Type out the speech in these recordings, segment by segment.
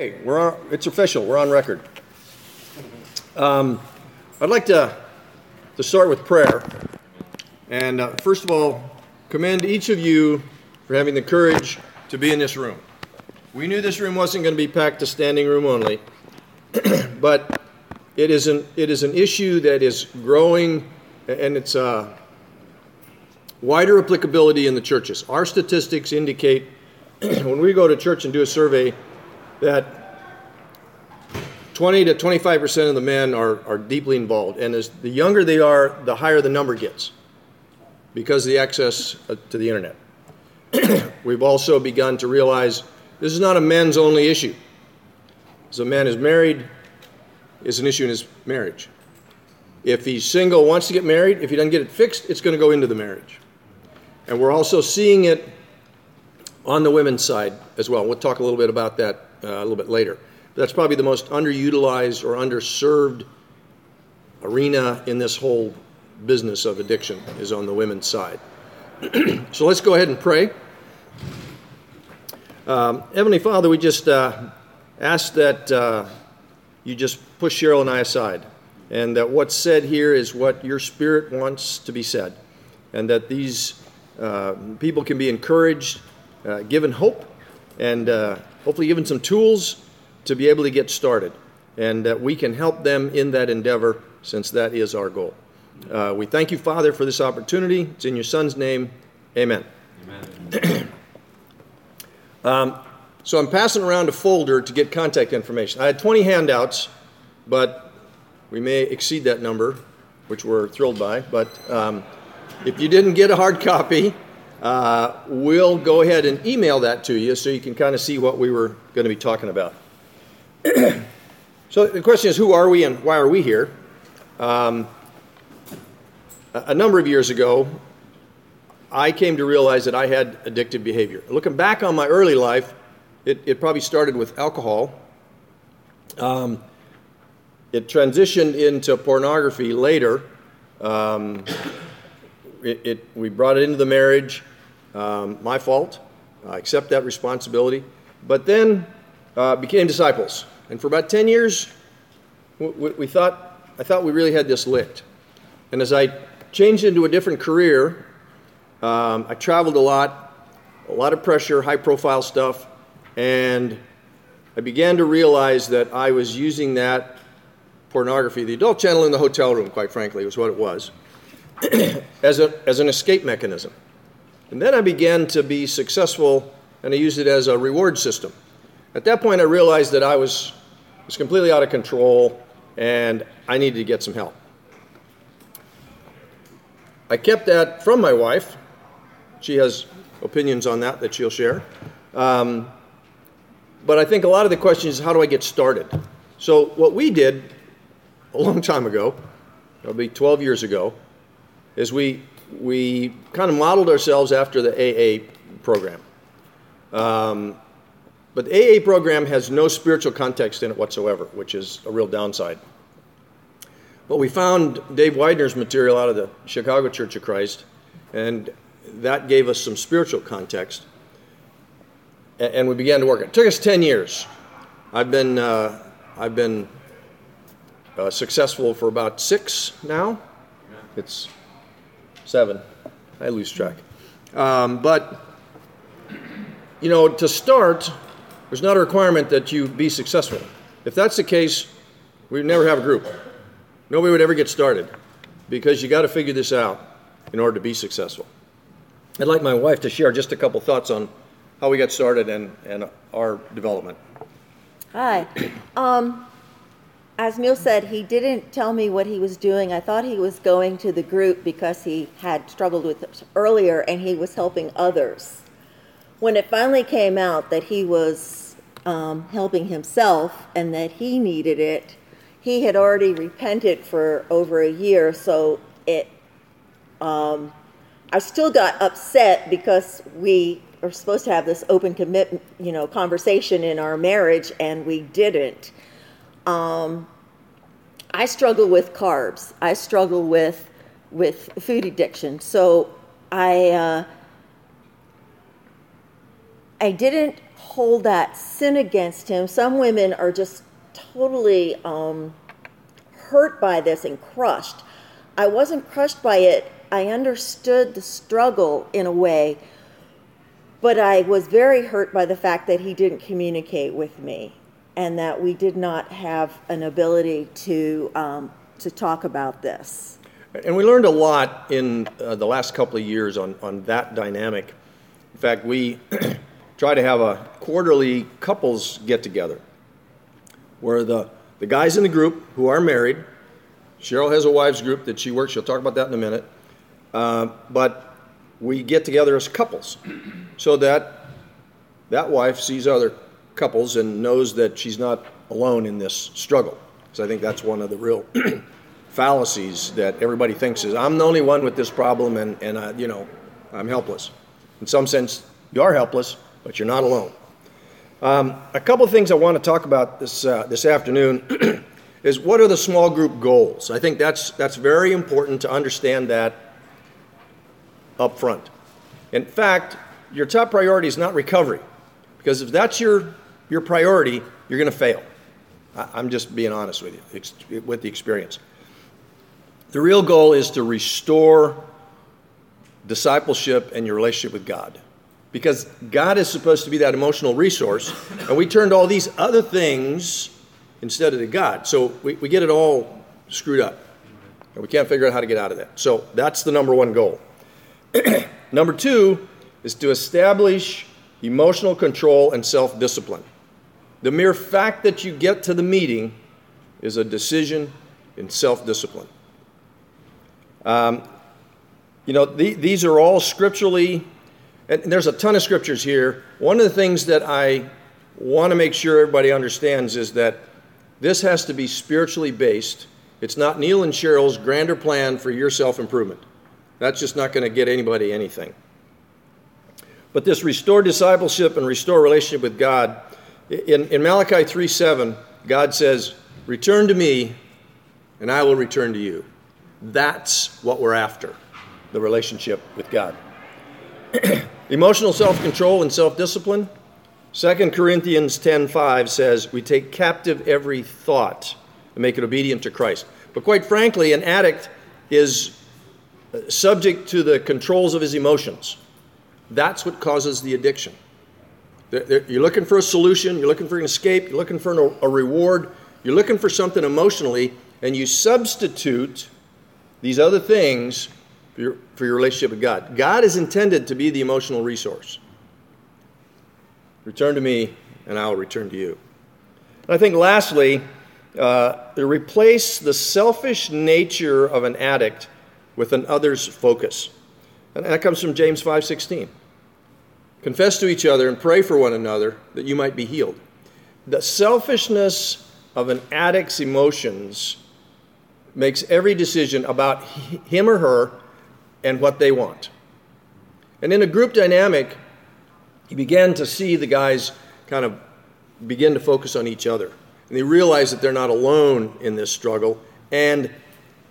Hey, we're on, it's official. We're on record. Um, I'd like to, to start with prayer. And uh, first of all, commend each of you for having the courage to be in this room. We knew this room wasn't going to be packed to standing room only, but it is, an, it is an issue that is growing and it's uh, wider applicability in the churches. Our statistics indicate when we go to church and do a survey, that 20 to 25 percent of the men are, are deeply involved. And as the younger they are, the higher the number gets because of the access uh, to the internet. We've also begun to realize this is not a men's only issue. As a man is married, is an issue in his marriage. If he's single, wants to get married, if he doesn't get it fixed, it's going to go into the marriage. And we're also seeing it on the women's side as well. We'll talk a little bit about that uh, a little bit later. That's probably the most underutilized or underserved arena in this whole business of addiction is on the women's side. so let's go ahead and pray. Um, Heavenly Father, we just uh, ask that uh, you just push Cheryl and I aside, and that what's said here is what your Spirit wants to be said, and that these uh, people can be encouraged, uh, given hope, and uh, hopefully given some tools to be able to get started, and that we can help them in that endeavor since that is our goal. Uh, we thank you, Father, for this opportunity. It's in your Son's name. Amen. Amen. um, so I'm passing around a folder to get contact information. I had 20 handouts, but we may exceed that number, which we're thrilled by. But um, if you didn't get a hard copy, uh, we'll go ahead and email that to you so you can kind of see what we were going to be talking about. so the question is, who are we and why are we here? Um, a number of years ago, I came to realize that I had addictive behavior. Looking back on my early life, it, it probably started with alcohol. Um, it transitioned into pornography later. Um, it, it, we brought it into the marriage. Um, my fault. I accept that responsibility. But then uh, became disciples. And for about 10 years, we, we, thought, I thought we really had this licked. And as I changed into a different career, um, I traveled a lot, a lot of pressure, high profile stuff, and I began to realize that I was using that pornography, the adult channel in the hotel room, quite frankly, was what it was, as, a, as an escape mechanism. And then I began to be successful and I used it as a reward system. At that point, I realized that I was, was completely out of control and I needed to get some help. I kept that from my wife. She has opinions on that that she'll share. Um, but I think a lot of the question is how do I get started? So, what we did a long time ago, probably 12 years ago, is we we kind of modeled ourselves after the AA program. Um, but the AA program has no spiritual context in it whatsoever, which is a real downside. But we found Dave Widener's material out of the Chicago Church of Christ, and that gave us some spiritual context. And we began to work. It took us 10 years. I've been, uh, I've been uh, successful for about six now. It's seven. I lose track. Um, but, you know, to start, there's not a requirement that you be successful. If that's the case, we'd never have a group. Nobody would ever get started because you got to figure this out in order to be successful. I'd like my wife to share just a couple thoughts on how we got started and, and our development. Hi. Um, as Neil said, he didn't tell me what he was doing. I thought he was going to the group because he had struggled with it earlier and he was helping others. When it finally came out that he was um, helping himself and that he needed it, he had already repented for over a year. So it, um, I still got upset because we are supposed to have this open commitment, you know, conversation in our marriage, and we didn't. Um, I struggle with carbs. I struggle with with food addiction. So I uh, I didn't hold that sin against him. Some women are just totally um, hurt by this and crushed. I wasn't crushed by it. I understood the struggle in a way, but I was very hurt by the fact that he didn't communicate with me and that we did not have an ability to um, to talk about this. And we learned a lot in uh, the last couple of years on, on that dynamic. In fact, we try to have a quarterly couples get together where the, the guys in the group who are married, Cheryl has a wives group that she works, she'll talk about that in a minute, uh, but we get together as couples so that that wife sees other couples and knows that she's not alone in this struggle. Because I think that's one of the real fallacies that everybody thinks is I'm the only one with this problem and, and I, you know, I'm helpless. In some sense, you are helpless, but you're not alone. Um, a couple of things I want to talk about this, uh, this afternoon is what are the small group goals? I think that's, that's very important to understand that up front. In fact, your top priority is not recovery, because if that's your, your priority, you're going to fail. I'm just being honest with you, with the experience. The real goal is to restore discipleship and your relationship with God. Because God is supposed to be that emotional resource, and we turned all these other things instead of to God. So we, we get it all screwed up, and we can't figure out how to get out of that. So that's the number one goal. number two is to establish emotional control and self discipline. The mere fact that you get to the meeting is a decision in self discipline. Um, you know, the, these are all scripturally, and there's a ton of scriptures here. One of the things that I want to make sure everybody understands is that this has to be spiritually based. It's not Neil and Cheryl's grander plan for your self improvement. That's just not going to get anybody anything. But this restore discipleship and restore relationship with God, in, in Malachi 3 7, God says, Return to me, and I will return to you. That's what we're after the relationship with God. Emotional self control and self discipline. 2 Corinthians 10:5 says, "We take captive every thought and make it obedient to Christ." But quite frankly, an addict is uh, subject to the controls of his emotions. That's what causes the addiction. You're looking for a solution, you're looking for an escape, you're looking for a reward, you're looking for something emotionally, and you substitute these other things for your, for your relationship with God. God is intended to be the emotional resource. Return to me, and I'll return to you. And I think, lastly, uh, replace the selfish nature of an addict with an other's focus. And that comes from James 5:16. Confess to each other and pray for one another that you might be healed. The selfishness of an addict's emotions makes every decision about him or her and what they want. And in a group dynamic, he began to see the guys kind of begin to focus on each other. And they realize that they're not alone in this struggle. And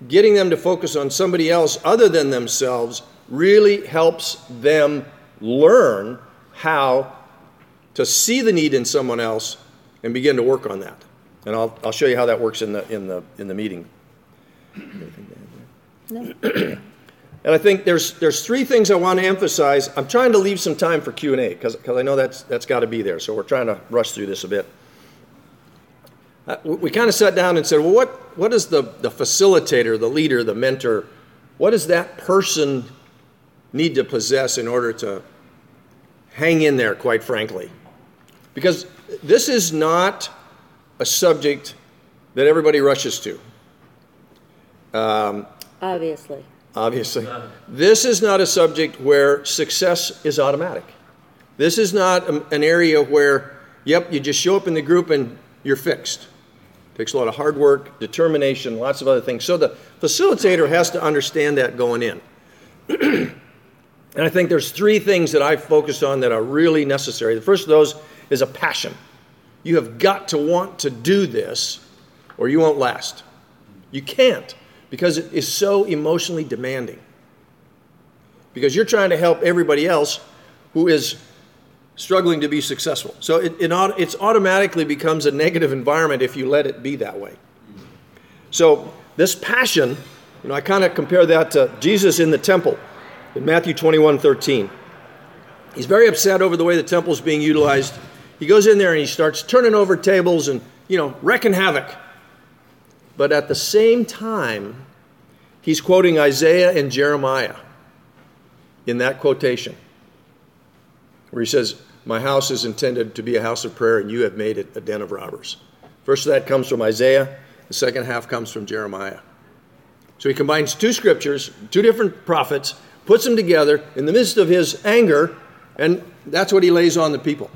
getting them to focus on somebody else other than themselves really helps them learn how to see the need in someone else and begin to work on that. And I'll, I'll show you how that works in the, in the, in the meeting. No. and I think there's, there's three things I want to emphasize. I'm trying to leave some time for Q&A because I know that's, that's got to be there. So we're trying to rush through this a bit. Uh, we kind of sat down and said, well, what, what is the, the facilitator, the leader, the mentor, what does that person need to possess in order to hang in there, quite frankly? Because this is not a subject that everybody rushes to. Um, obviously. Obviously. This is not a subject where success is automatic. This is not an area where, yep, you just show up in the group and you're fixed. It takes a lot of hard work, determination, lots of other things. So the facilitator has to understand that going in. and I think there's three things that I focus on that are really necessary. The first of those is a passion. You have got to want to do this or you won't last. You can't because it is so emotionally demanding. Because you're trying to help everybody else who is struggling to be successful. So it, it it's automatically becomes a negative environment if you let it be that way. So this passion, you know, I kind of compare that to Jesus in the temple in Matthew 21 13. He's very upset over the way the temple is being utilized. He goes in there and he starts turning over tables and, you know, wrecking havoc. But at the same time, he's quoting Isaiah and Jeremiah in that quotation, where he says, My house is intended to be a house of prayer, and you have made it a den of robbers. First of that comes from Isaiah, the second half comes from Jeremiah. So he combines two scriptures, two different prophets, puts them together in the midst of his anger, and that's what he lays on the people.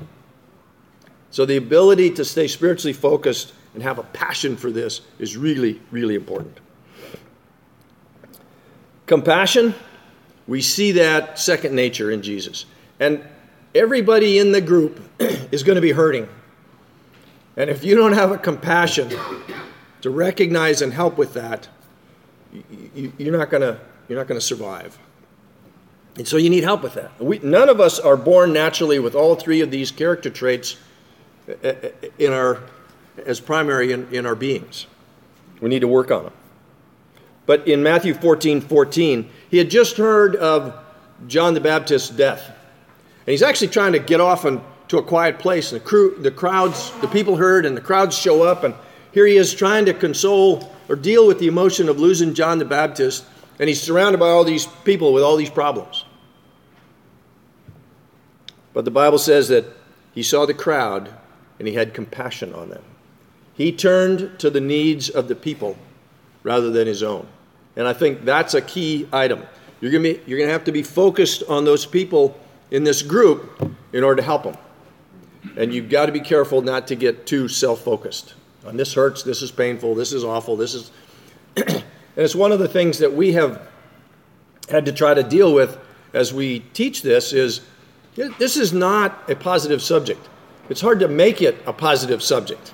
So the ability to stay spiritually focused and have a passion for this is really, really important. Compassion, we see that second nature in Jesus. And everybody in the group is going to be hurting. And if you don't have a compassion to recognize and help with that, you're not going to you're not going to survive. And so you need help with that. We, none of us are born naturally with all three of these character traits eh, eh, eh, in our, as primary in, in our beings. We need to work on them. But in Matthew 14 14, he had just heard of John the Baptist's death. And he's actually trying to get off and, to a quiet place. And the, crew, the crowds, the people heard, and the crowds show up. And here he is trying to console or deal with the emotion of losing John the Baptist. And he's surrounded by all these people with all these problems. But the Bible says that he saw the crowd and he had compassion on them. He turned to the needs of the people rather than his own. And I think that's a key item. You're going to you're going to have to be focused on those people in this group in order to help them. And you've got to be careful not to get too self focused. On this hurts, this is painful, this is awful, this is. and it's one of the things that we have had to try to deal with as we teach this is this is not a positive subject. It's hard to make it a positive subject.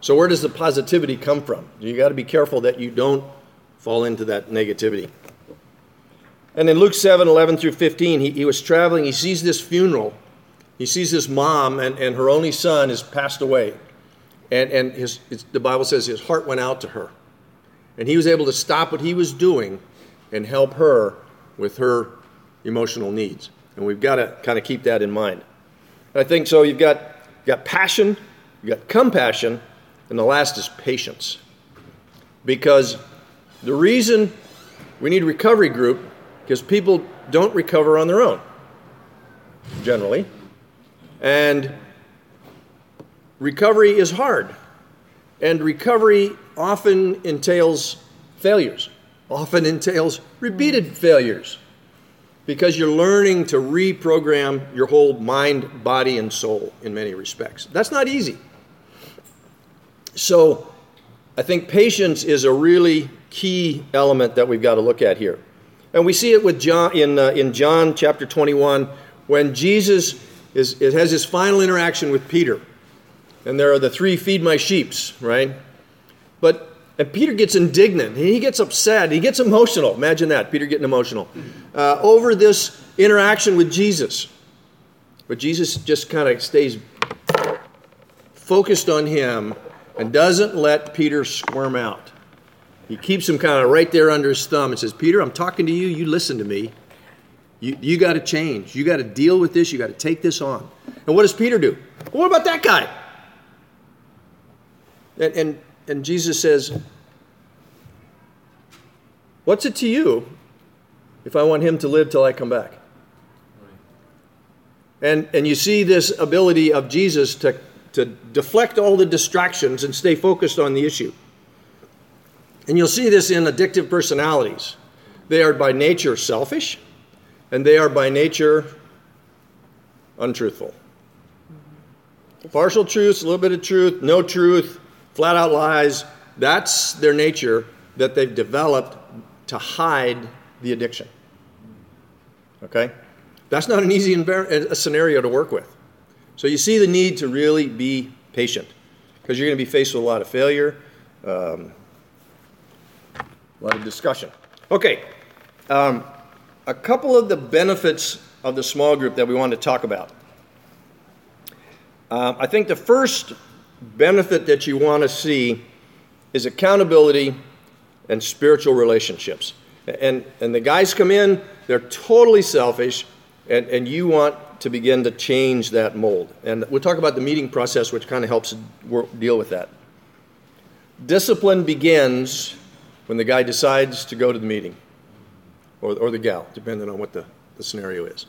So, where does the positivity come from? You got to be careful that you don't fall into that negativity. And in Luke 7 11 through 15, he, he was traveling. He sees this funeral. He sees his mom, and, and her only son has passed away. And, and his, the Bible says his heart went out to her. And he was able to stop what he was doing and help her with her emotional needs. And we've got to kind of keep that in mind. I think so. You've got, you've got passion, you've got compassion, and the last is patience. Because the reason we need recovery group because people don't recover on their own, generally. And recovery is hard. And recovery often entails failures, often entails repeated failures because you're learning to reprogram your whole mind, body, and soul in many respects. That's not easy. So, I think patience is a really key element that we've got to look at here. And we see it with John in, uh, in John chapter 21 when Jesus is, has his final interaction with Peter. And there are the three feed my sheeps, right? But and Peter gets indignant. He gets upset. He gets emotional. Imagine that, Peter getting emotional uh, over this interaction with Jesus. But Jesus just kind of stays focused on him and doesn't let Peter squirm out. He keeps him kind of right there under his thumb and says, Peter, I'm talking to you. You listen to me. You, you got to change. You got to deal with this. You got to take this on. And what does Peter do? Well, what about that guy? And, and and Jesus says, What's it to you if I want him to live till I come back? And, and you see this ability of Jesus to, to deflect all the distractions and stay focused on the issue. And you'll see this in addictive personalities. They are by nature selfish, and they are by nature untruthful. Mm-hmm. Partial truths, a little bit of truth, no truth, flat out lies. That's their nature that they've developed to hide the addiction. Okay? That's not an easy a scenario to work with. So you see the need to really be patient because you're going to be faced with a lot of failure, um, a lot of discussion. Okay, um, a couple of the benefits of the small group that we want to talk about. Um, I think the first benefit that you want to see is accountability and spiritual relationships. And, and the guys come in, they're totally selfish, and, and you want to begin to change that mold. And we'll talk about the meeting process, which kind of helps deal with that. Discipline begins when the guy decides to go to the meeting, or, or the gal, depending on what the, the scenario is.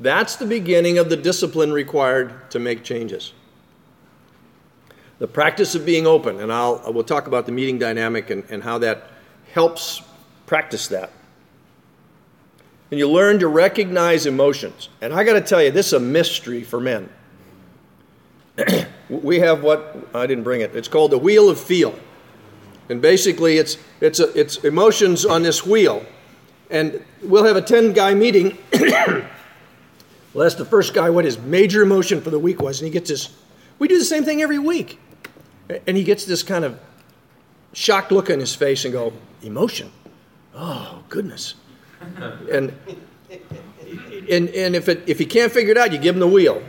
That's the beginning of the discipline required to make changes. The practice of being open, and I'll, I will talk about the meeting dynamic and, and how that helps practice that. And you learn to recognize emotions. And I got to tell you, this is a mystery for men. we have what I didn't bring it. It's called the wheel of feel. And basically it's it's a, it's emotions on this wheel. And we'll have a 10 guy meeting. well, that's the first guy what his major emotion for the week was and he gets this we do the same thing every week. And he gets this kind of shocked look on his face and go, "Emotion? Oh, goodness." and and and if it if he can't figure it out, you give him the wheel.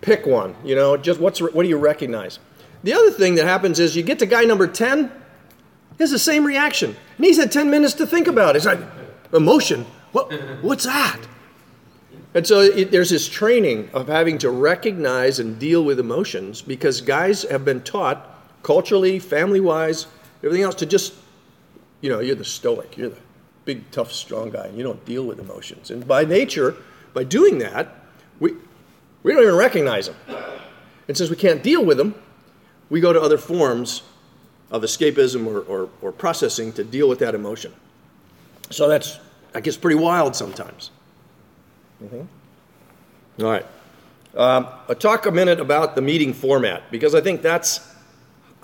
Pick one. You know, just what's what do you recognize? The other thing that happens is you get to guy number ten, he has the same reaction, and he's had ten minutes to think about it. It's like emotion. What what's that? And so it, there's this training of having to recognize and deal with emotions because guys have been taught culturally, family wise, everything else to just, you know, you're the stoic, you're the big, tough, strong guy, and you don't deal with emotions. And by nature, by doing that, we, we don't even recognize them. And since we can't deal with them, we go to other forms of escapism or, or, or processing to deal with that emotion. So that's, that gets pretty wild sometimes. Mm-hmm. All right. Um, I'll talk a minute about the meeting format because I think that's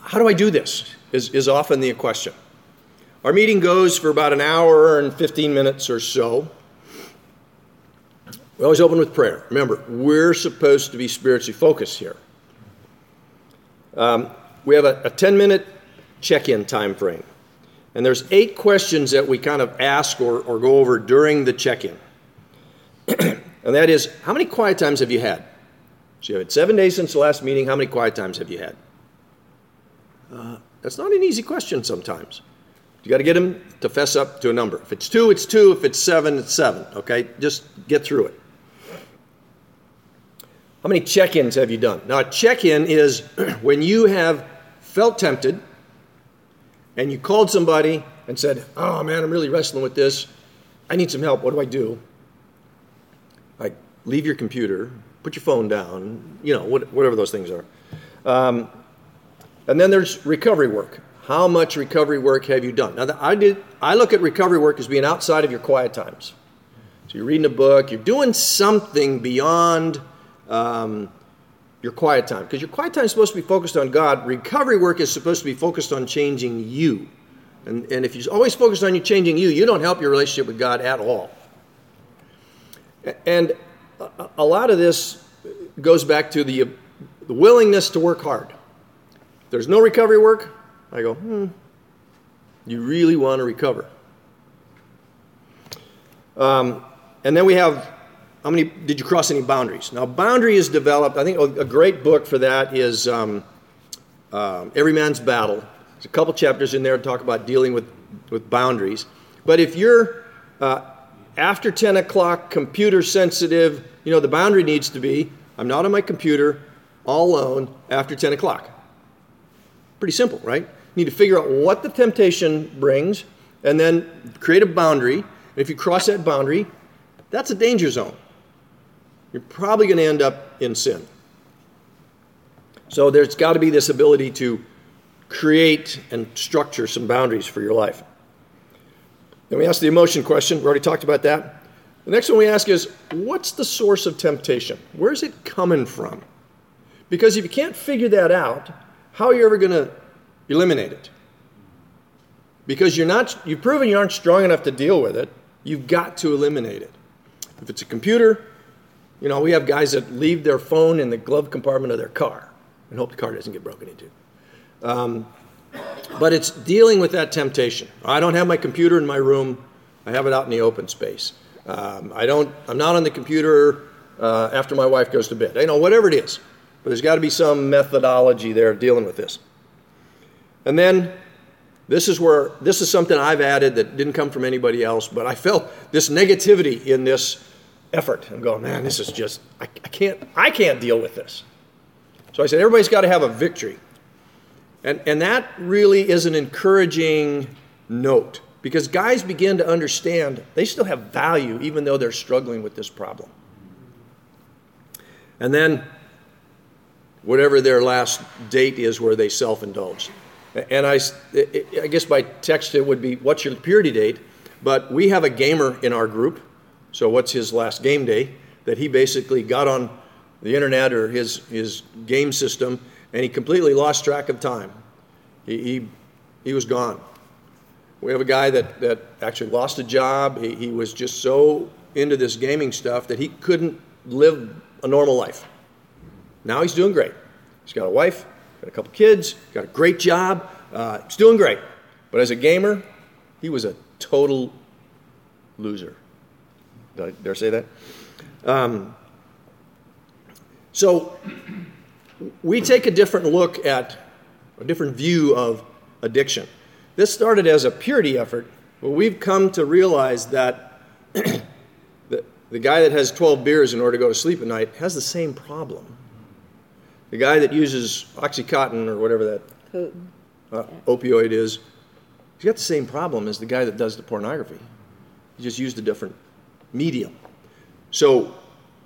how do I do this is, is often the question. Our meeting goes for about an hour and 15 minutes or so. We always open with prayer. Remember, we're supposed to be spiritually focused here. Um, we have a, a 10 minute check in time frame. And there's eight questions that we kind of ask or, or go over during the check in. and that is how many quiet times have you had? So you had seven days since the last meeting. How many quiet times have you had? Uh, that's not an easy question sometimes. You got to get him to fess up to a number. If it's two, it's two. If it's seven, it's seven. Okay? Just get through it. How many check ins have you done? Now, a check in is when you have felt tempted and you called somebody and said, Oh man, I'm really wrestling with this. I need some help. What do I do? Like, leave your computer, put your phone down, you know, whatever those things are. Um, and then there's recovery work. How much recovery work have you done? Now, I did. I look at recovery work as being outside of your quiet times. So you're reading a book, you're doing something beyond um, your quiet time, because your quiet time is supposed to be focused on God. Recovery work is supposed to be focused on changing you. And, and if you're always focused on you changing you, you don't help your relationship with God at all. And a, lot of this goes back to the, the willingness to work hard. There's no recovery work, I go, hmm, you really want to recover. Um, and then we have how many did you cross any boundaries? Now, boundary is developed. I think a great book for that is um, uh, Every Man's Battle. There's a couple chapters in there to talk about dealing with, with boundaries. But if you're uh, after 10 o'clock, computer sensitive, you know, the boundary needs to be I'm not on my computer all alone after 10 o'clock. Pretty simple, right? You need to figure out what the temptation brings and then create a boundary. And if you cross that boundary, that's a danger zone. You're probably going to end up in sin. So there's got to be this ability to create and structure some boundaries for your life. Then we ask the emotion question. We already talked about that. The next one we ask is what's the source of temptation? Where's it coming from? Because if you can't figure that out, how are you ever going to eliminate it? Because you're not, you've proven you aren't strong enough to deal with it, you've got to eliminate it. If it's a computer, you know, we have guys that leave their phone in the glove compartment of their car and hope the car doesn't get broken into. Um, but it's dealing with that temptation. I don't have my computer in my room, I have it out in the open space. Um, I don't, I'm not on the computer uh, after my wife goes to bed. You know, whatever it is. But there's got to be some methodology there of dealing with this. And then this is where this is something I've added that didn't come from anybody else, but I felt this negativity in this effort. I'm going, man, this is just I, I can't I can't deal with this. So I said, everybody's got to have a victory. And, and that really is an encouraging note because guys begin to understand they still have value even though they're struggling with this problem. And then, whatever their last date is where they self indulge. And I, I guess by text it would be, What's your purity date? But we have a gamer in our group. So, what's his last game day? That he basically got on the internet or his, his game system and he completely lost track of time. He, he, he was gone. We have a guy that, that actually lost a job. He, he was just so into this gaming stuff that he couldn't live a normal life. Now he's doing great. He's got a wife, got a couple kids, got a great job. Uh, he's doing great. But as a gamer, he was a total loser. Did I dare say that? Um, so we take a different look at a different view of addiction. This started as a purity effort, but we've come to realize that the, the guy that has 12 beers in order to go to sleep at night has the same problem. The guy that uses Oxycontin or whatever that uh, opioid is, he's got the same problem as the guy that does the pornography. He just used a different medium. So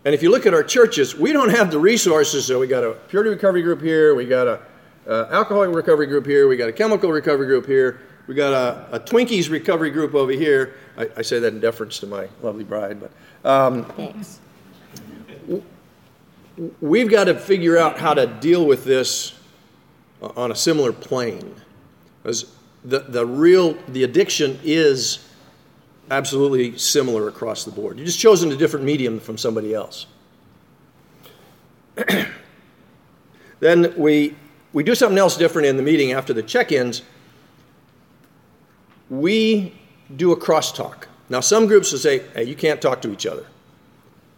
and if you look at our churches, we don't have the resources. So we got a purity recovery group here, we got a uh, alcoholic recovery group here, we got a chemical recovery group here, we got a, a Twinkies recovery group over here. I, I, say that in deference to my lovely bride, but um, thanks. We've got to figure out how to deal with this on a similar plane, because the the real the addiction is absolutely similar across the board. You've just chosen a different medium from somebody else. then we, we do something else different in the meeting after the check ins. We do a crosstalk. Now, some groups will say, hey, you can't talk to each other.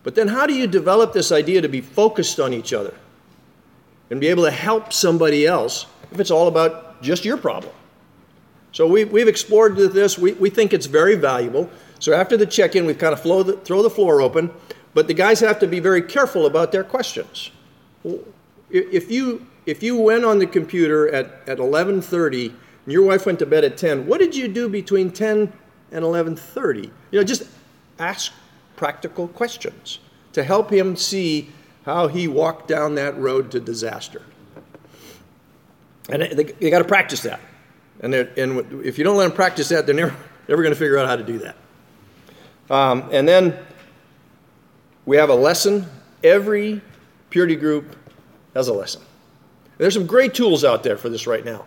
But then, how do you develop this idea to be focused on each other and be able to help somebody else if it's all about just your problem? So we, we've explored this. We, we think it's very valuable. So after the check in, we kind of the, throw the floor open, but the guys have to be very careful about their questions. If you, if you went on the computer at, at 11.30 and your wife went to bed at 10, what did you do between 10 and 11.30? You know, just ask practical questions to help him see how he walked down that road to disaster. And they, they got to practice that. And, and if you don't let them practice that, they're never, never going to figure out how to do that. Um, and then we have a lesson. Every purity group has a lesson. And there's some great tools out there for this right now.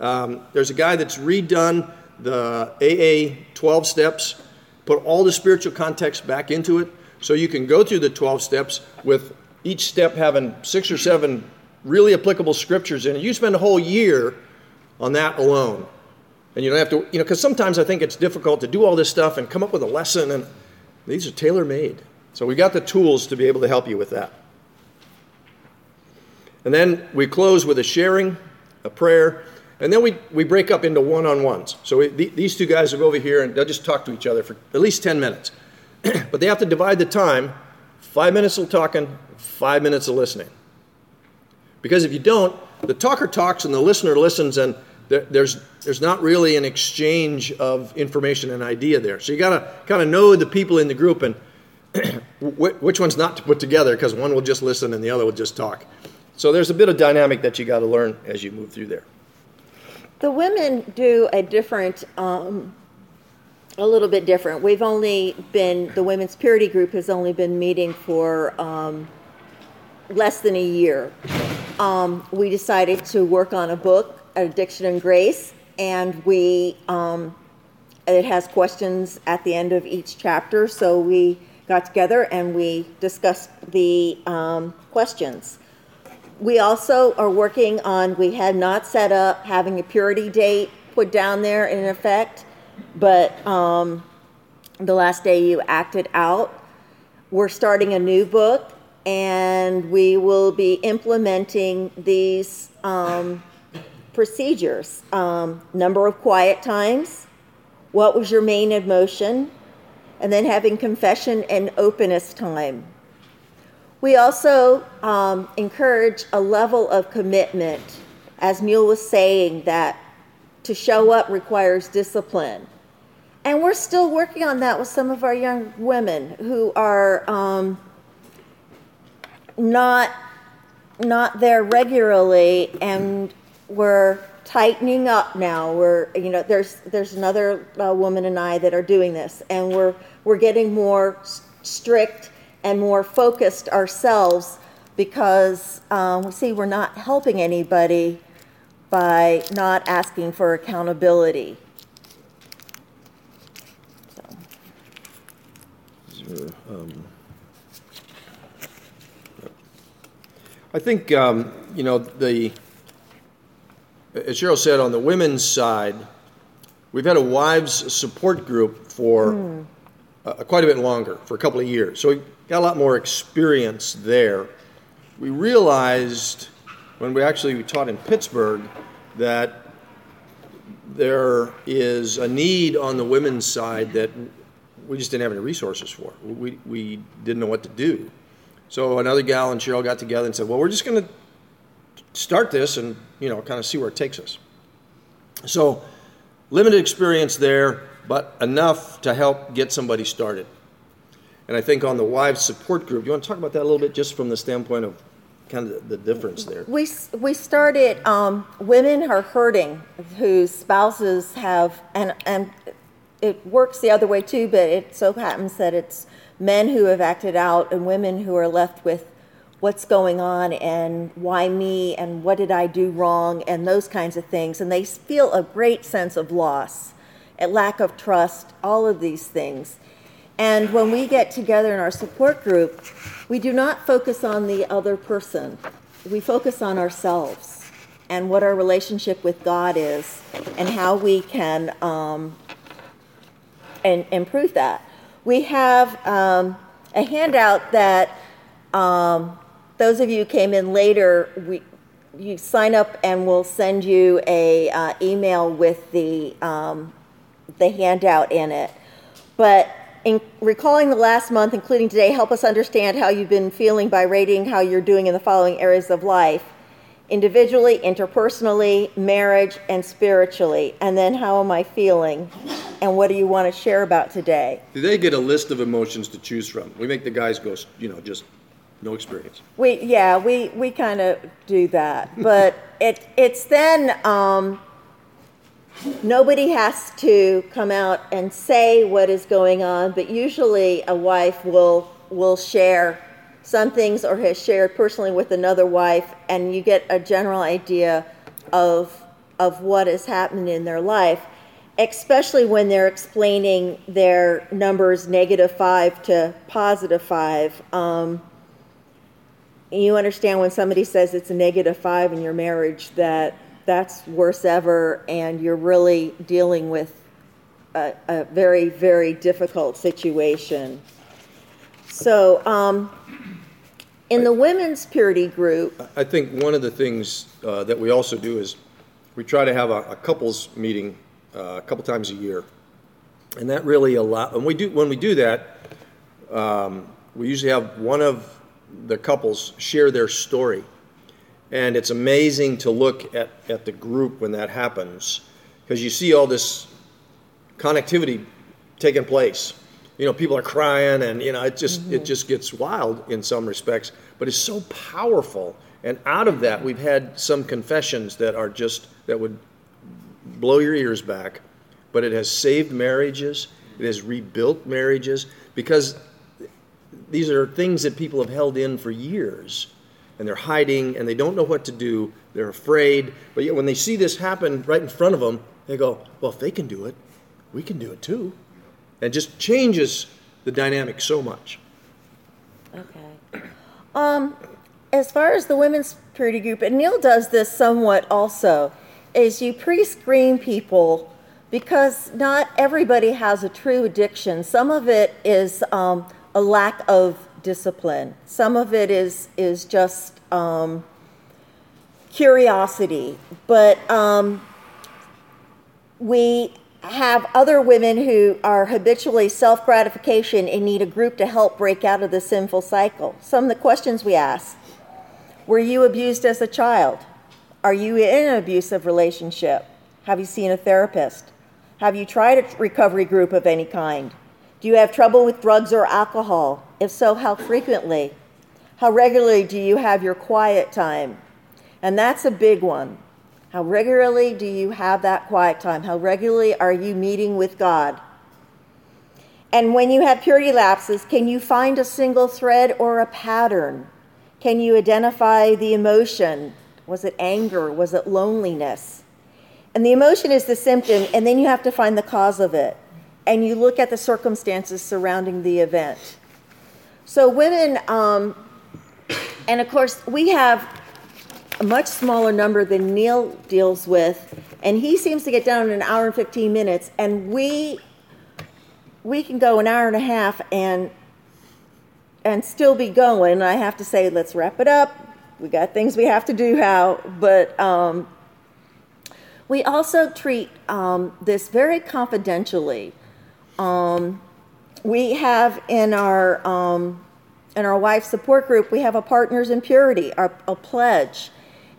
Um, there's a guy that's redone the AA 12 steps, put all the spiritual context back into it, so you can go through the 12 steps with each step having six or seven really applicable scriptures in it. You spend a whole year on that alone. And you don't have to, you know, because sometimes I think it's difficult to do all this stuff and come up with a lesson, and these are tailor made. So we got the tools to be able to help you with that. And then we close with a sharing, a prayer, and then we, we break up into one on ones. So we, the, these two guys will over here and they'll just talk to each other for at least 10 minutes. but they have to divide the time five minutes of talking, five minutes of listening. Because if you don't, the talker talks and the listener listens, and there, there's there's not really an exchange of information and idea there. So you got to kind of know the people in the group and which one's not to put together because one will just listen and the other will just talk. So there's a bit of dynamic that you got to learn as you move through there. The women do a different, um, a little bit different. We've only been the women's purity group has only been meeting for um, less than a year um, we decided to work on a book, Addiction and Grace, and we um, it has questions at the end of each chapter. So we got together and we discussed the um, questions. We also are working on. We had not set up having a purity date put down there in effect, but um, the last day you acted out. We're starting a new book and we will be implementing these um, procedures. Um, number of quiet times, what was your main emotion, and then having confession and openness time. We also um, encourage a level of commitment, as Neil was saying, that to show up requires discipline. And we're still working on that with some of our young women who are um, not not there regularly, and we're tightening up now. We're you know there's there's another uh, woman and I that are doing this, and we're we're getting more strict and more focused ourselves because um, we see we're not helping anybody by not asking for accountability. Um, I think, um, you know, the, as Cheryl said, on the women's side, we've had a wives support group for uh, quite a bit longer, for a couple of years. So we got a lot more experience there. We realized when we actually taught in Pittsburgh that there is a need on the women's side that we just didn't have any resources for. We, we didn't know what to do. So another gal and Cheryl got together and said, well, we're just going to start this and, you know, kind of see where it takes us. So limited experience there, but enough to help get somebody started. And I think on the wives support group, you want to talk about that a little bit just from the standpoint of kind of the difference there? We, we started um, Women Are Hurting, whose spouses have, and, and it works the other way too, but it so happens that it's men who have acted out and women who are left with what's going on and why me and what did I do wrong and those kinds of things. And they feel a great sense of loss, lack of trust, all of these things. And when we get together in our support group, we do not focus on the other person. We focus on ourselves and what our relationship with God is and how we can um, and improve that. We have um, a handout that um, those of you came in later, we, you sign up and we'll send you a uh, email with the um, the handout in it. But in recalling the last month, including today, help us understand how you've been feeling by rating how you're doing in the following areas of life individually, interpersonally, marriage, and spiritually. And then how am I feeling? And what do you want to share about today? Do they get a list of emotions to choose from? We make the guys go, you know, just no experience. We yeah, we we kind of do that, but it it's then um, nobody has to come out and say what is going on, but usually a wife will will share some things or has shared personally with another wife, and you get a general idea of of what is happening in their life, especially when they're explaining their numbers negative five to positive five. Um, you understand when somebody says it's a negative five in your marriage that that's worse ever, and you're really dealing with a, a very, very difficult situation. So, um, in the women's purity group, I think one of the things uh, that we also do is we try to have a, a couples meeting uh, a couple times a year, and that really a lot. And we do when we do that, um, we usually have one of the couples share their story, and it's amazing to look at at the group when that happens because you see all this connectivity taking place you know, people are crying, and you know, it just mm-hmm. it just gets wild in some respects. But it's so powerful, and out of that, we've had some confessions that are just that would blow your ears back. But it has saved marriages. It has rebuilt marriages because these are things that people have held in for years, and they're hiding, and they don't know what to do. They're afraid. But yet, when they see this happen right in front of them, they go, "Well, if they can do it, we can do it too." and just changes the dynamic so much. Okay. Um, as far as the women's purity group, and Neil does this somewhat also, is you pre-screen people because not everybody has a true addiction. Some of it is um, a lack of discipline. Some of it is is just um, curiosity, but um, we have other women who are habitually self gratification and need a group to help break out of the sinful cycle. Some of the questions we ask Were you abused as a child? Are you in an abusive relationship? Have you seen a therapist? Have you tried a recovery group of any kind? Do you have trouble with drugs or alcohol? If so, how frequently? How regularly do you have your quiet time? And that's a big one. How regularly do you have that quiet time? How regularly are you meeting with God? And when you have purity lapses, can you find a single thread or a pattern? Can you identify the emotion? Was it anger? Was it loneliness? And the emotion is the symptom, and then you have to find the cause of it. And you look at the circumstances surrounding the event. So, women, um, and of course, we have a much smaller number than Neil deals with, and he seems to get down in an hour and 15 minutes, and we we can go an hour and a half and and still be going. I have to say, let's wrap it up. We got things we have to do, how, but um, we also treat um, this very confidentially. Um, we have in our um, in our wife support group, we have a partners in purity, our, a pledge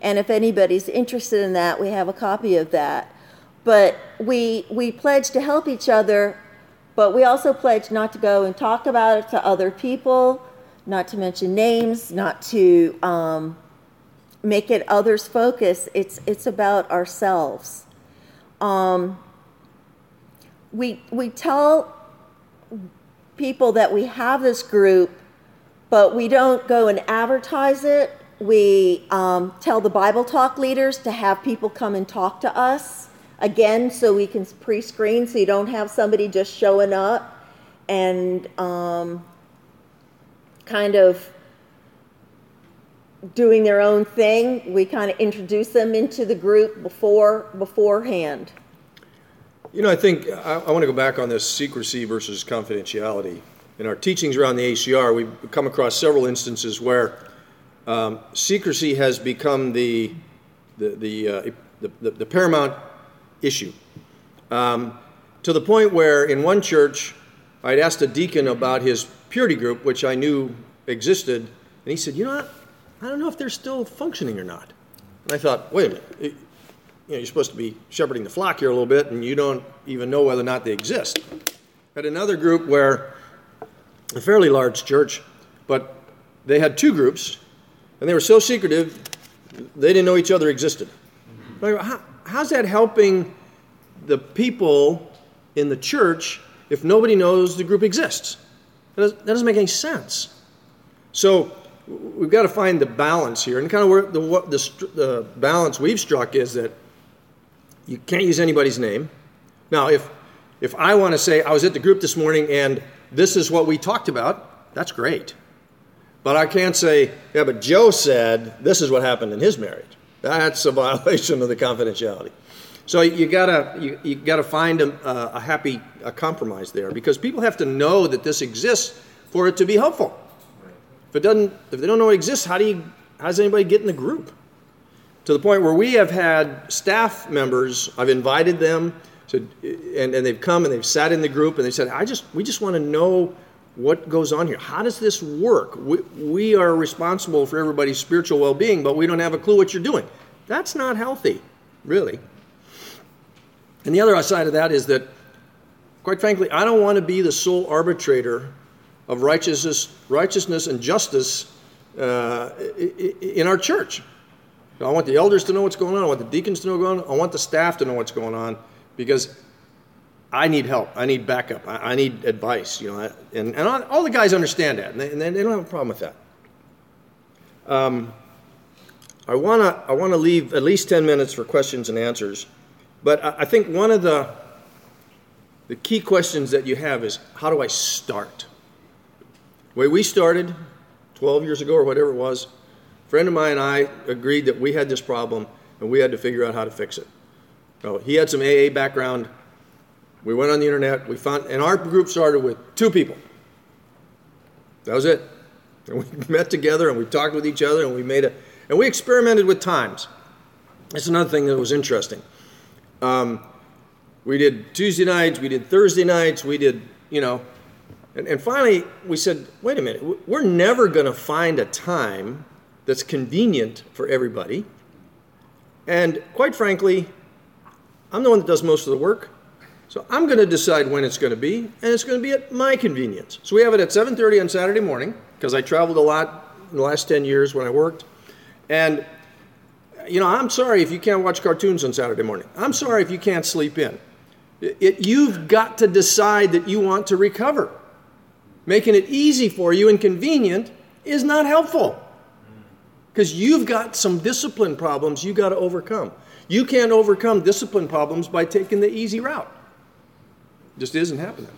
and if anybody's interested in that, we have a copy of that. But we, we pledge to help each other, but we also pledge not to go and talk about it to other people, not to mention names, not to um, make it others' focus. It's, it's about ourselves. Um, we, we tell people that we have this group, but we don't go and advertise it we um, tell the Bible Talk leaders to have people come and talk to us again so we can pre screen so you don't have somebody just showing up and um, kind of doing their own thing. We kind of introduce them into the group before beforehand. You know, I think I, I want to go back on this secrecy versus confidentiality. In our teachings around the ACR, we've come across several instances where um, secrecy has become the, the, the, uh, the, the, the, paramount issue. Um, to the point where in one church, I'd asked a deacon about his purity group, which I knew existed, and he said, You know what? I don't know if they're still functioning or not. And I thought, Wait a minute. You know, you're supposed to be shepherding the flock here a little bit, and you don't even know whether or not they exist. Had another group where a fairly large church, but they had two groups, and they were so secretive, they didn't know each other existed. How, how's that helping the people in the church if nobody knows the group exists? That doesn't make any sense. So we've got to find the balance here. And kind of where the, the, the balance we've struck is that you can't use anybody's name. Now, if, if I want to say, I was at the group this morning and this is what we talked about, that's great. But I can't say, yeah, but Joe said this is what happened in his marriage. That's a violation of the confidentiality. So you gotta you, you gotta find a, a happy a compromise there because people have to know that this exists for it to be helpful. If it doesn't, if they don't know it exists, how do you how does anybody get in the group? To the point where we have had staff members, I've invited them, to, and, and they've come and they've sat in the group and they said, I just we just want to know what goes on here? How does this work? We, we are responsible for everybody's spiritual well being, but we don't have a clue what you're doing. That's not healthy, really. And the other side of that is that, quite frankly, I don't want to be the sole arbitrator of righteousness, righteousness and justice uh, in our church. I want the elders to know what's going on. I want the deacons to know what's going on. I want the staff to know what's going on because I need help. I need backup. I, I need advice. You know, and, and all the guys understand that, and they, and they don't have a problem with that. Um, I want to I want to leave at least ten minutes for questions and answers, but I, I think one of the the key questions that you have is how do I start? The way we started 12 years ago or whatever it was, friend of mine and I agreed that we had this problem and we had to figure out how to fix it. So he had some AA background. We went on the internet. We found, and our group started with two people. That was it. And we met together and we talked with each other and we made a, and we experimented with times. That's another thing that was interesting. Um, we did Tuesday nights, we did Thursday nights, we did, you know, and, and finally we said, wait a minute, we're never going to find a time that's convenient for everybody. And quite frankly, I'm the one that does most of the work. So I'm going to decide when it's going to be, and it's going to be at my convenience. So we have it at 7:30 on Saturday morning because I traveled a lot in the last 10 years when I worked. And you know, I'm sorry if you can't watch cartoons on Saturday morning. I'm sorry if you can't sleep in. It, you've got to decide that you want to recover. Making it easy for you and convenient is not helpful because you've got some discipline problems you got to overcome. You can't overcome discipline problems by taking the easy route. Just isn't happening.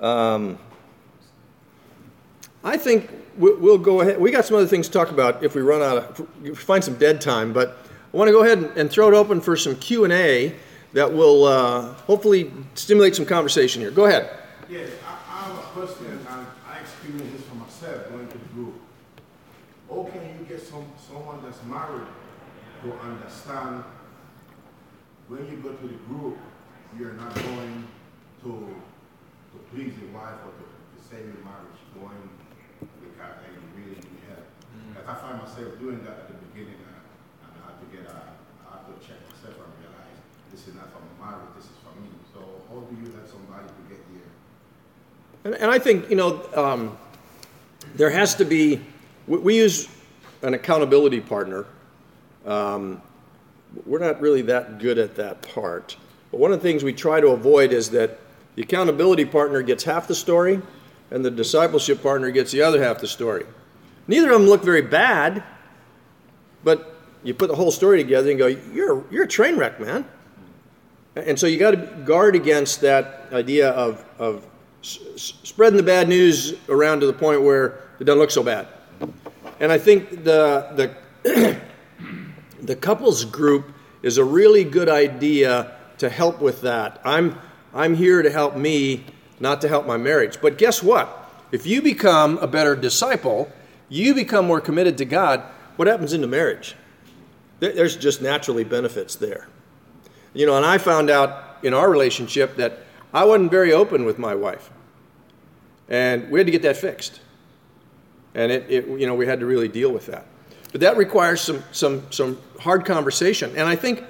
Um, I think we'll go ahead. We got some other things to talk about if we run out of we find some dead time, but I want to go ahead and throw it open for some Q and A that will uh, hopefully stimulate some conversation here. Go ahead. Yes, I, I have a question, and I experienced this for myself going to the group. Or can you get some someone that's married to understand when you go to the group, you're not going to to please your wife or to, to save your marriage, going because and you really need help. Mm-hmm. I find myself doing that at the beginning, and I have to get a, I have to check myself and realize this is not for my marriage, this is for me. So how do you let somebody to get there? And, and I think you know um, there has to be. We, we use an accountability partner. Um, we're not really that good at that part. But one of the things we try to avoid is that the accountability partner gets half the story and the discipleship partner gets the other half the story. Neither of them look very bad, but you put the whole story together and go, you're, you're a train wreck, man. And so you got to guard against that idea of, of s- spreading the bad news around to the point where it doesn't look so bad. And I think the, the the couples group is a really good idea to help with that. I'm, I'm here to help me, not to help my marriage. But guess what? If you become a better disciple, you become more committed to God, what happens in the marriage? There's just naturally benefits there. You know, and I found out in our relationship that I wasn't very open with my wife. And we had to get that fixed. And it, it you know, we had to really deal with that. But that requires some, some, some hard conversation. And I think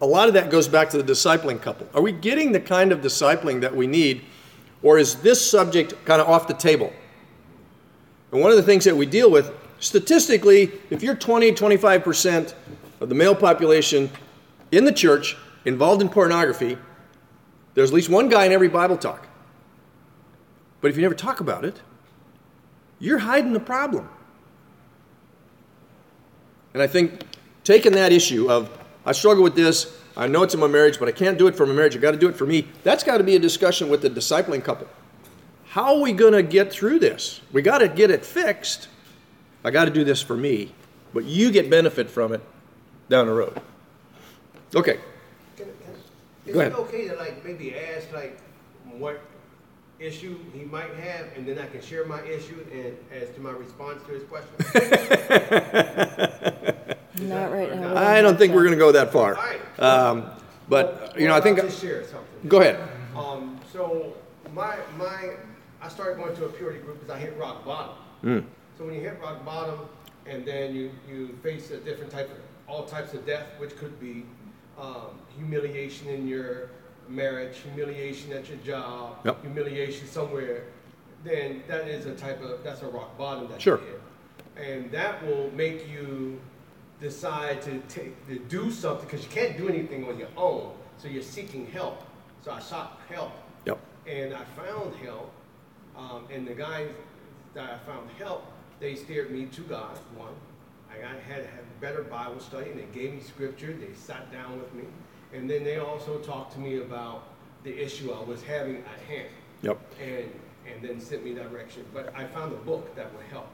a lot of that goes back to the discipling couple. Are we getting the kind of discipling that we need, or is this subject kind of off the table? And one of the things that we deal with, statistically, if you're 20, 25% of the male population in the church involved in pornography, there's at least one guy in every Bible talk. But if you never talk about it, you're hiding the problem. And I think taking that issue of, I struggle with this, I know it's in my marriage, but I can't do it for my marriage, I got to do it for me, that's got to be a discussion with the discipling couple. How are we going to get through this? We got to get it fixed. I got to do this for me, but you get benefit from it down the road. Okay. Can, can, is Go ahead. it okay to like maybe ask like what issue he might have, and then I can share my issue and as to my response to his question? Not right now. I don't think we're going to go that far. All right. Um, but, you know, I think. I'll just share something. Go ahead. Um, so my my I started going to a purity group because I hit rock bottom. Hmm. So when you hit rock bottom, and then you you face a different type of all types of death, which could be um, humiliation in your marriage, humiliation at your job, Yep. humiliation somewhere, then that is a type of that's a rock bottom that Sure. you hit, and that will make you decide to take to do something because you can't do anything on your own. So you're seeking help. So I sought help, Yep. and I found help. Um, and the guys that I found help, they steered me to God. One, I got, had had better Bible study, and they gave me scripture. They sat down with me, and then they also talked to me about the issue I was having at hand, Yep. and and then sent me direction. But I found a book that would help.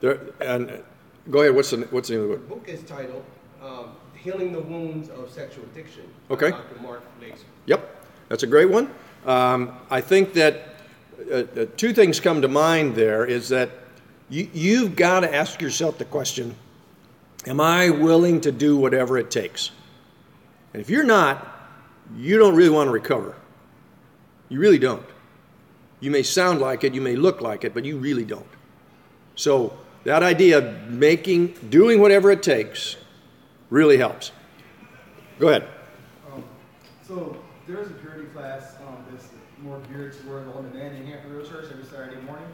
There, and go ahead. What's the what's the name of the The book? book is titled um, "Healing the Wounds of Sexual Addiction." by Okay. Dr. Mark Laaser. Yep, that's a great one. Um, I think that uh, uh, two things come to mind there is that you, you've got to ask yourself the question Am I willing to do whatever it takes? And if you're not, you don't really want to recover. You really don't. You may sound like it, you may look like it, but you really don't. So that idea of making, doing whatever it takes really helps. Go ahead. Um, so there's a purity class um, that's more geared toward the man in Hampton Road Church every Saturday morning,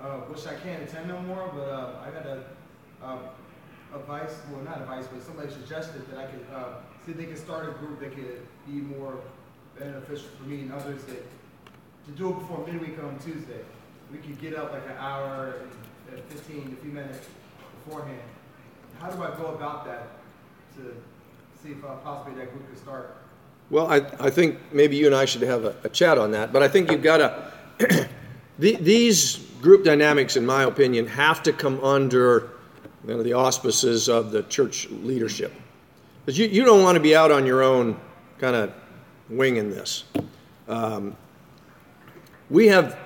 uh, which I can't attend no more. But uh, I got a uh, advice, well not advice, but somebody suggested that I could uh, see if they could start a group that could be more beneficial for me and others that to do it before midweek on Tuesday. We could get up like an hour and 15, a few minutes beforehand. How do I go about that to see if uh, possibly that group could start? Well, I, I think maybe you and I should have a, a chat on that, but I think you've got to, the, these group dynamics, in my opinion, have to come under you know, the auspices of the church leadership. Because you, you don't want to be out on your own kind of winging this. Um, we have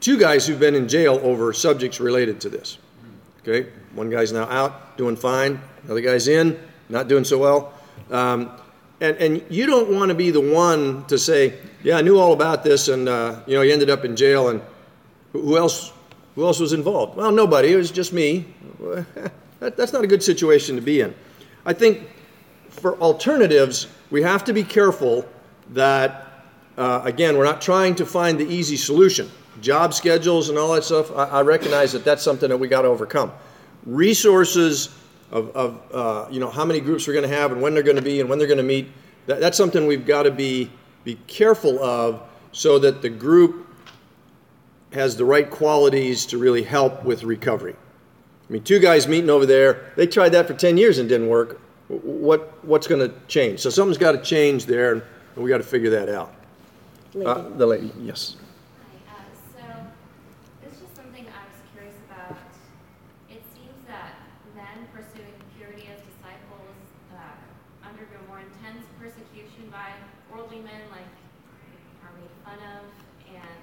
two guys who've been in jail over subjects related to this. Okay, one guy's now out, doing fine. Another guy's in, not doing so well. Um, and, and you don't want to be the one to say, "Yeah, I knew all about this, and uh, you know, he ended up in jail." And who else? Who else was involved? Well, nobody. It was just me. that, that's not a good situation to be in. I think for alternatives, we have to be careful that uh, again, we're not trying to find the easy solution. Job schedules and all that stuff, I, I recognize that that's something that we got to overcome. Resources of, of uh, you know, how many groups we're going to have and when they're going to be and when they're going to meet, that, that's something we've got to be, be careful of so that the group has the right qualities to really help with recovery. I mean, two guys meeting over there, they tried that for 10 years and didn't work. What, what's going to change? So something's got to change there, and we got to figure that out. Uh, the lady, yes. Hi, uh, so this is just something I was curious about. It seems that men pursuing purity as disciples uh, undergo more intense persecution by worldly men, like are made fun of, and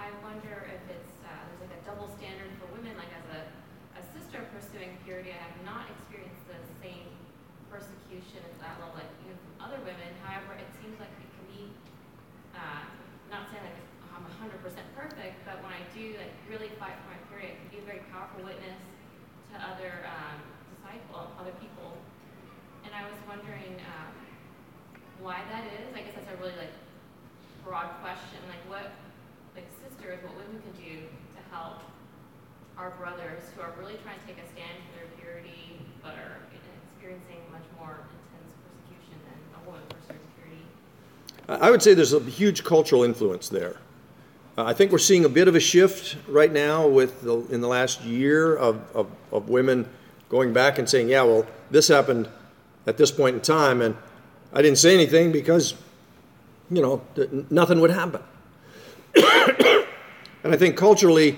I wonder if it's uh, there's like a double standard for women. Like as a, a sister pursuing purity, I have not experienced the same persecution at that level, like from other women. However, it seems like it can be uh, not saying like I'm 100% perfect, but when I do like really fight for my period, it can be a very powerful witness to other um, disciple, other people. And I was wondering um, why that is. I guess that's a really like broad question. Like what, like sisters, what women can do to help our brothers who are really trying to take a stand for their purity, but are experiencing much more intense persecution than a woman pursuing purity. I would say there's a huge cultural influence there. Uh, I think we're seeing a bit of a shift right now with the, in the last year of, of, of women going back and saying, yeah, well, this happened at this point in time, and I didn't say anything because, you know, th- nothing would happen. and I think culturally,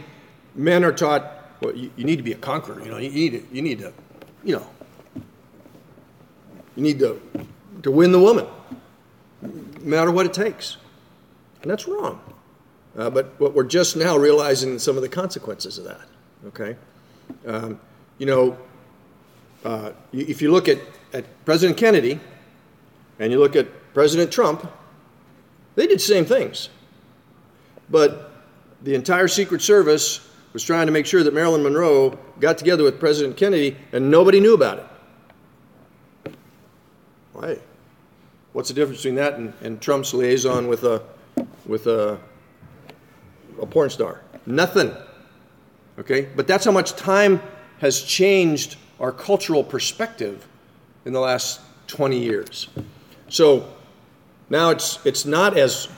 men are taught, well, you, you need to be a conqueror. You know, you need to, you need to, you know, you need to, to win the woman no matter what it takes. And that's wrong. Uh, but, but we're just now realizing some of the consequences of that. Okay? Um, you know, uh, if you look at, at President Kennedy and you look at President Trump, they did the same things. But the entire Secret Service was trying to make sure that Marilyn Monroe got together with President Kennedy and nobody knew about it. Why? What's the difference between that and, and Trump's liaison with a with a a porn star? Nothing. Okay, but that's how much time has changed our cultural perspective in the last 20 years. So now it's it's not as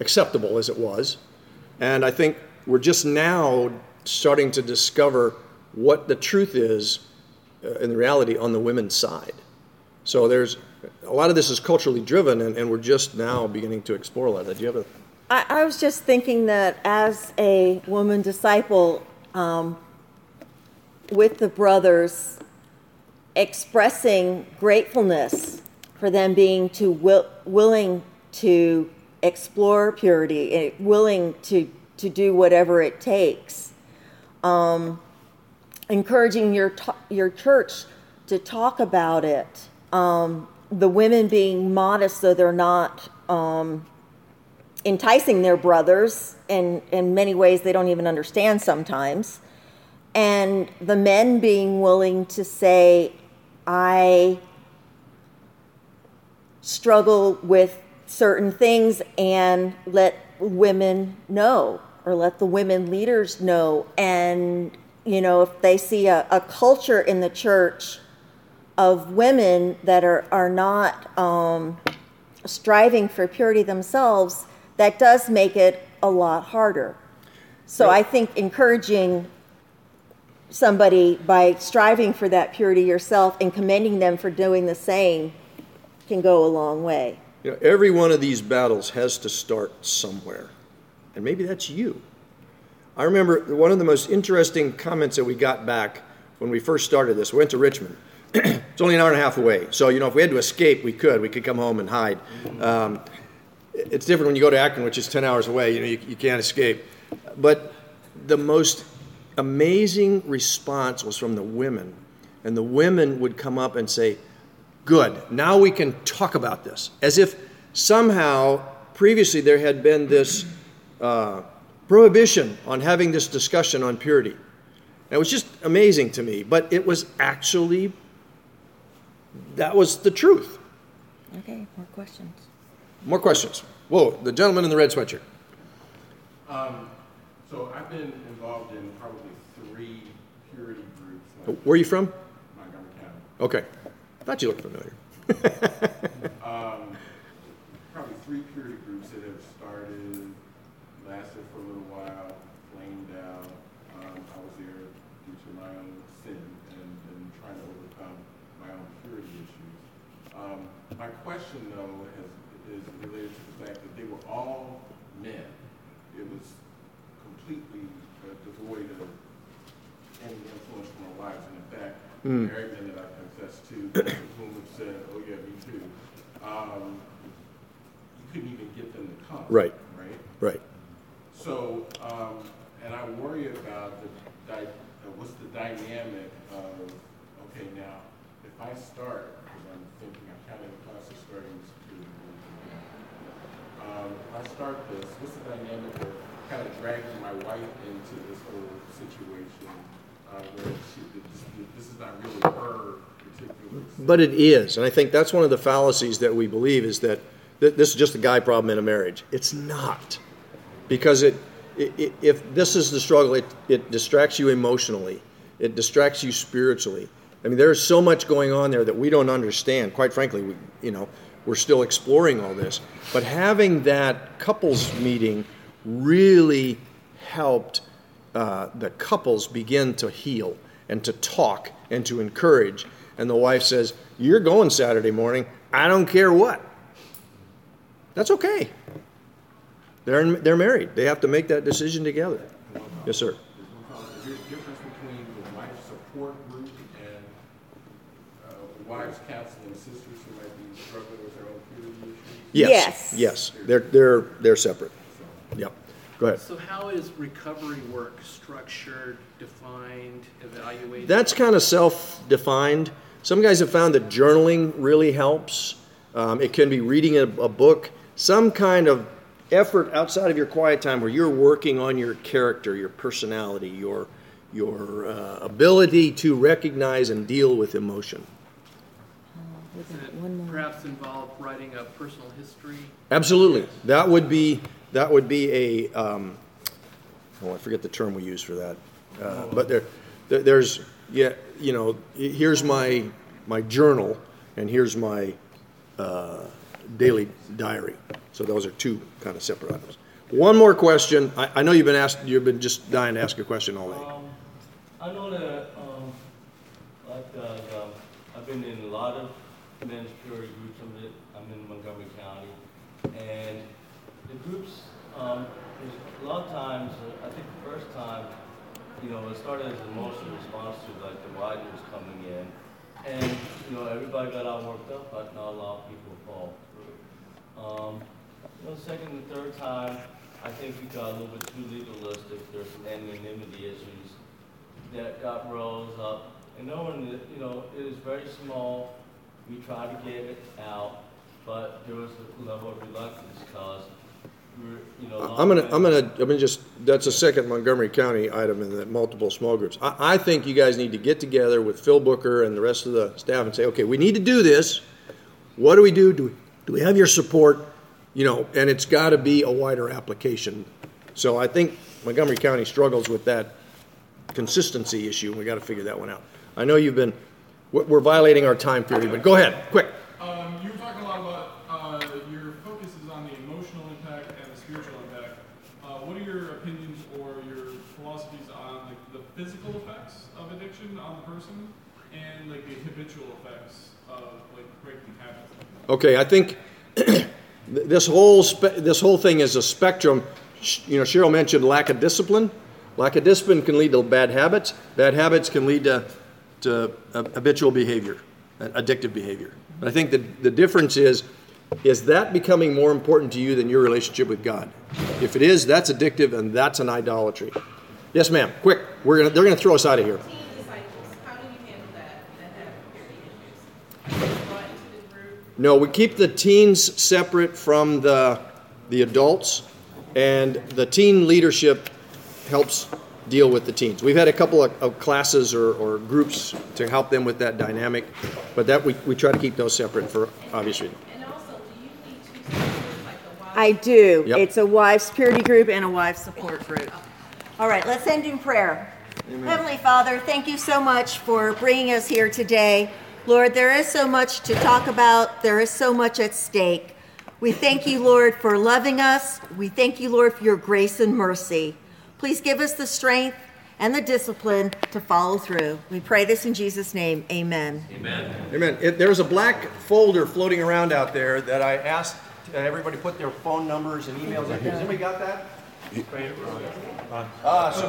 acceptable as it was, and I think we're just now starting to discover what the truth is uh, in the reality on the women's side. So there's a lot of this is culturally driven, and, and we're just now beginning to explore a lot of that. Do you have a I, I was just thinking that as a woman disciple um, with the brothers, expressing gratefulness for them being too will, willing to explore purity, eh, willing to, to do whatever it takes. Um, encouraging your, your church to talk about it. Um, the women being modest so they're not um, enticing their brothers in, in many ways they don't even understand sometimes. And the men being willing to say, I struggle with certain things and let women know or let the women leaders know. And, you know, if they see a, a culture in the church of women that are, are not um, striving for purity themselves, that does make it a lot harder. So I think encouraging somebody by striving for that purity yourself and commending them for doing the same can go a long way. You know, every one of these battles has to start somewhere. And maybe that's you. I remember one of the most interesting comments that we got back when we first started this. We went to Richmond. it's only an hour and a half away. So, you know, if we had to escape, we could. We could come home and hide. Um, it's different when you go to Akron, which is 10 hours away. You know, you, you can't escape. But the most amazing response was from the women. And the women would come up and say, Good, now we can talk about this. As if somehow previously there had been this uh, prohibition on having this discussion on purity. And it was just amazing to me, but it was actually, that was the truth. Okay, more questions. More questions. Whoa, the gentleman in the red sweatshirt. Um, so I've been involved in probably three purity groups, like Where are you from? Montgomery County. Okay. Thought you looked familiar. Um, probably three purity groups that have started, lasted for a little while, flamed out. Um, I was there due to my own sin and, and trying to overcome my own purity issues. Um, my question though has, is related to the fact that they were all men. It was completely uh, devoid of any influence from our wives. And in fact, Mm. married men that I confess to, whom have said, oh yeah, me too. Um, you couldn't even get them to come. Right. Right? Right. So, um, and I worry about the, di- what's the dynamic of, okay, now, if I start, because I'm thinking, I'm in the process of starting this computer. Um, if I start this, what's the dynamic of kind of dragging my wife into this whole situation, uh, where she, this, is not really her particular. But it is, and I think that's one of the fallacies that we believe is that th- this is just a guy problem in a marriage. It's not, because it, i i if this is the struggle, it, it distracts you emotionally, it distracts you spiritually. I mean, there's so much going on there that we don't understand. Quite frankly, we, you know, we're still exploring all this. But having that couples meeting really helped uh, the couples begin to heal and to talk and to encourage. And the wife says, You're going Saturday morning. I don't care what. That's okay. They're, they're married. They have to make that decision together. Yes, sir. Is there a difference between the wife support group and uh, wives counseling sisters who might be struggling with their own purity issues? Yes. Yes. Yes. They're, they're, they're separate. Yep. Go ahead. So how is recovery work structured, defined, evaluated? That's kind of self defined. Some guys have found that journaling really helps. Um, it can be reading a, a book, some kind of effort outside of your quiet time where you're working on your character, your personality, your, your uh, ability to recognize and deal with emotion. We've Does got it one more. perhaps involve writing a personal history? Absolutely. That would be that would be a um, oh I forget the term we use for that, uh, but there, there there's yeah you know here's my my journal and here's my uh, daily diary. So those are two kind of separate items. One more question. I, I know you've been asked. You've been just dying to ask a question all day. Um, I know that, um, like, uh, um, I've been in a lot of men's purity groups. I'm in, Montgomery County. And the groups, um, there's a lot of times, uh, I think the first time, you know, it started as an emotional response to like the was coming in. And, you know, everybody got all worked up, but not a lot of people fall. Um, You know, second and third time, I think we got a little bit too legalistic. There's some anonymity issues that got rose up. And knowing that, you know, it is very small, we tried to get it out, but there was a level of reluctance because we're, you know. I'm gonna, I'm gonna, I'm gonna just, that's a second Montgomery County item in the multiple small groups. I, I think you guys need to get together with Phil Booker and the rest of the staff and say, okay, we need to do this. What do we do? Do we, do we have your support? You know, and it's gotta be a wider application. So I think Montgomery County struggles with that consistency issue, we gotta figure that one out. I know you've been, we're violating our time period, but go ahead, quick. Um, you were talking a lot about uh, your focus is on the emotional impact and the spiritual impact. Uh, what are your opinions or your philosophies on the physical effects of addiction on the person and like the habitual effects of like breaking habits? Okay, I think this whole spe- this whole thing is a spectrum. You know, Cheryl mentioned lack of discipline. Lack of discipline can lead to bad habits. Bad habits can lead to, to habitual behavior, addictive behavior. But I think the, the difference is, is that becoming more important to you than your relationship with God? If it is, that's addictive and that's an idolatry. Yes, ma'am. Quick, we're gonna, they're going to throw us out of here. Teen disciples, how do you handle that, that have purity issues? Brought into the group, No, we keep the teens separate from the, the adults, and the teen leadership helps deal with the teens. We've had a couple of, of classes or, or groups to help them with that dynamic, but that we, we try to keep those separate for obvious reasons. and also, do you need two sponsors, like the wives? I do. Yep. It's a wives purity group and a wives support group. All right, let's end in prayer. Heavenly Father, thank you so much for bringing us here today. Lord, there is so much to talk about, there is so much at stake. We thank you, Lord, for loving us. We thank you, Lord, for your grace and mercy. Please give us the strength and the discipline to follow through. We pray this in Jesus' name. Amen. Amen. It, there's a black folder floating around out there that I asked uh, everybody put their phone numbers and emails in. Has anybody got that? Ah, so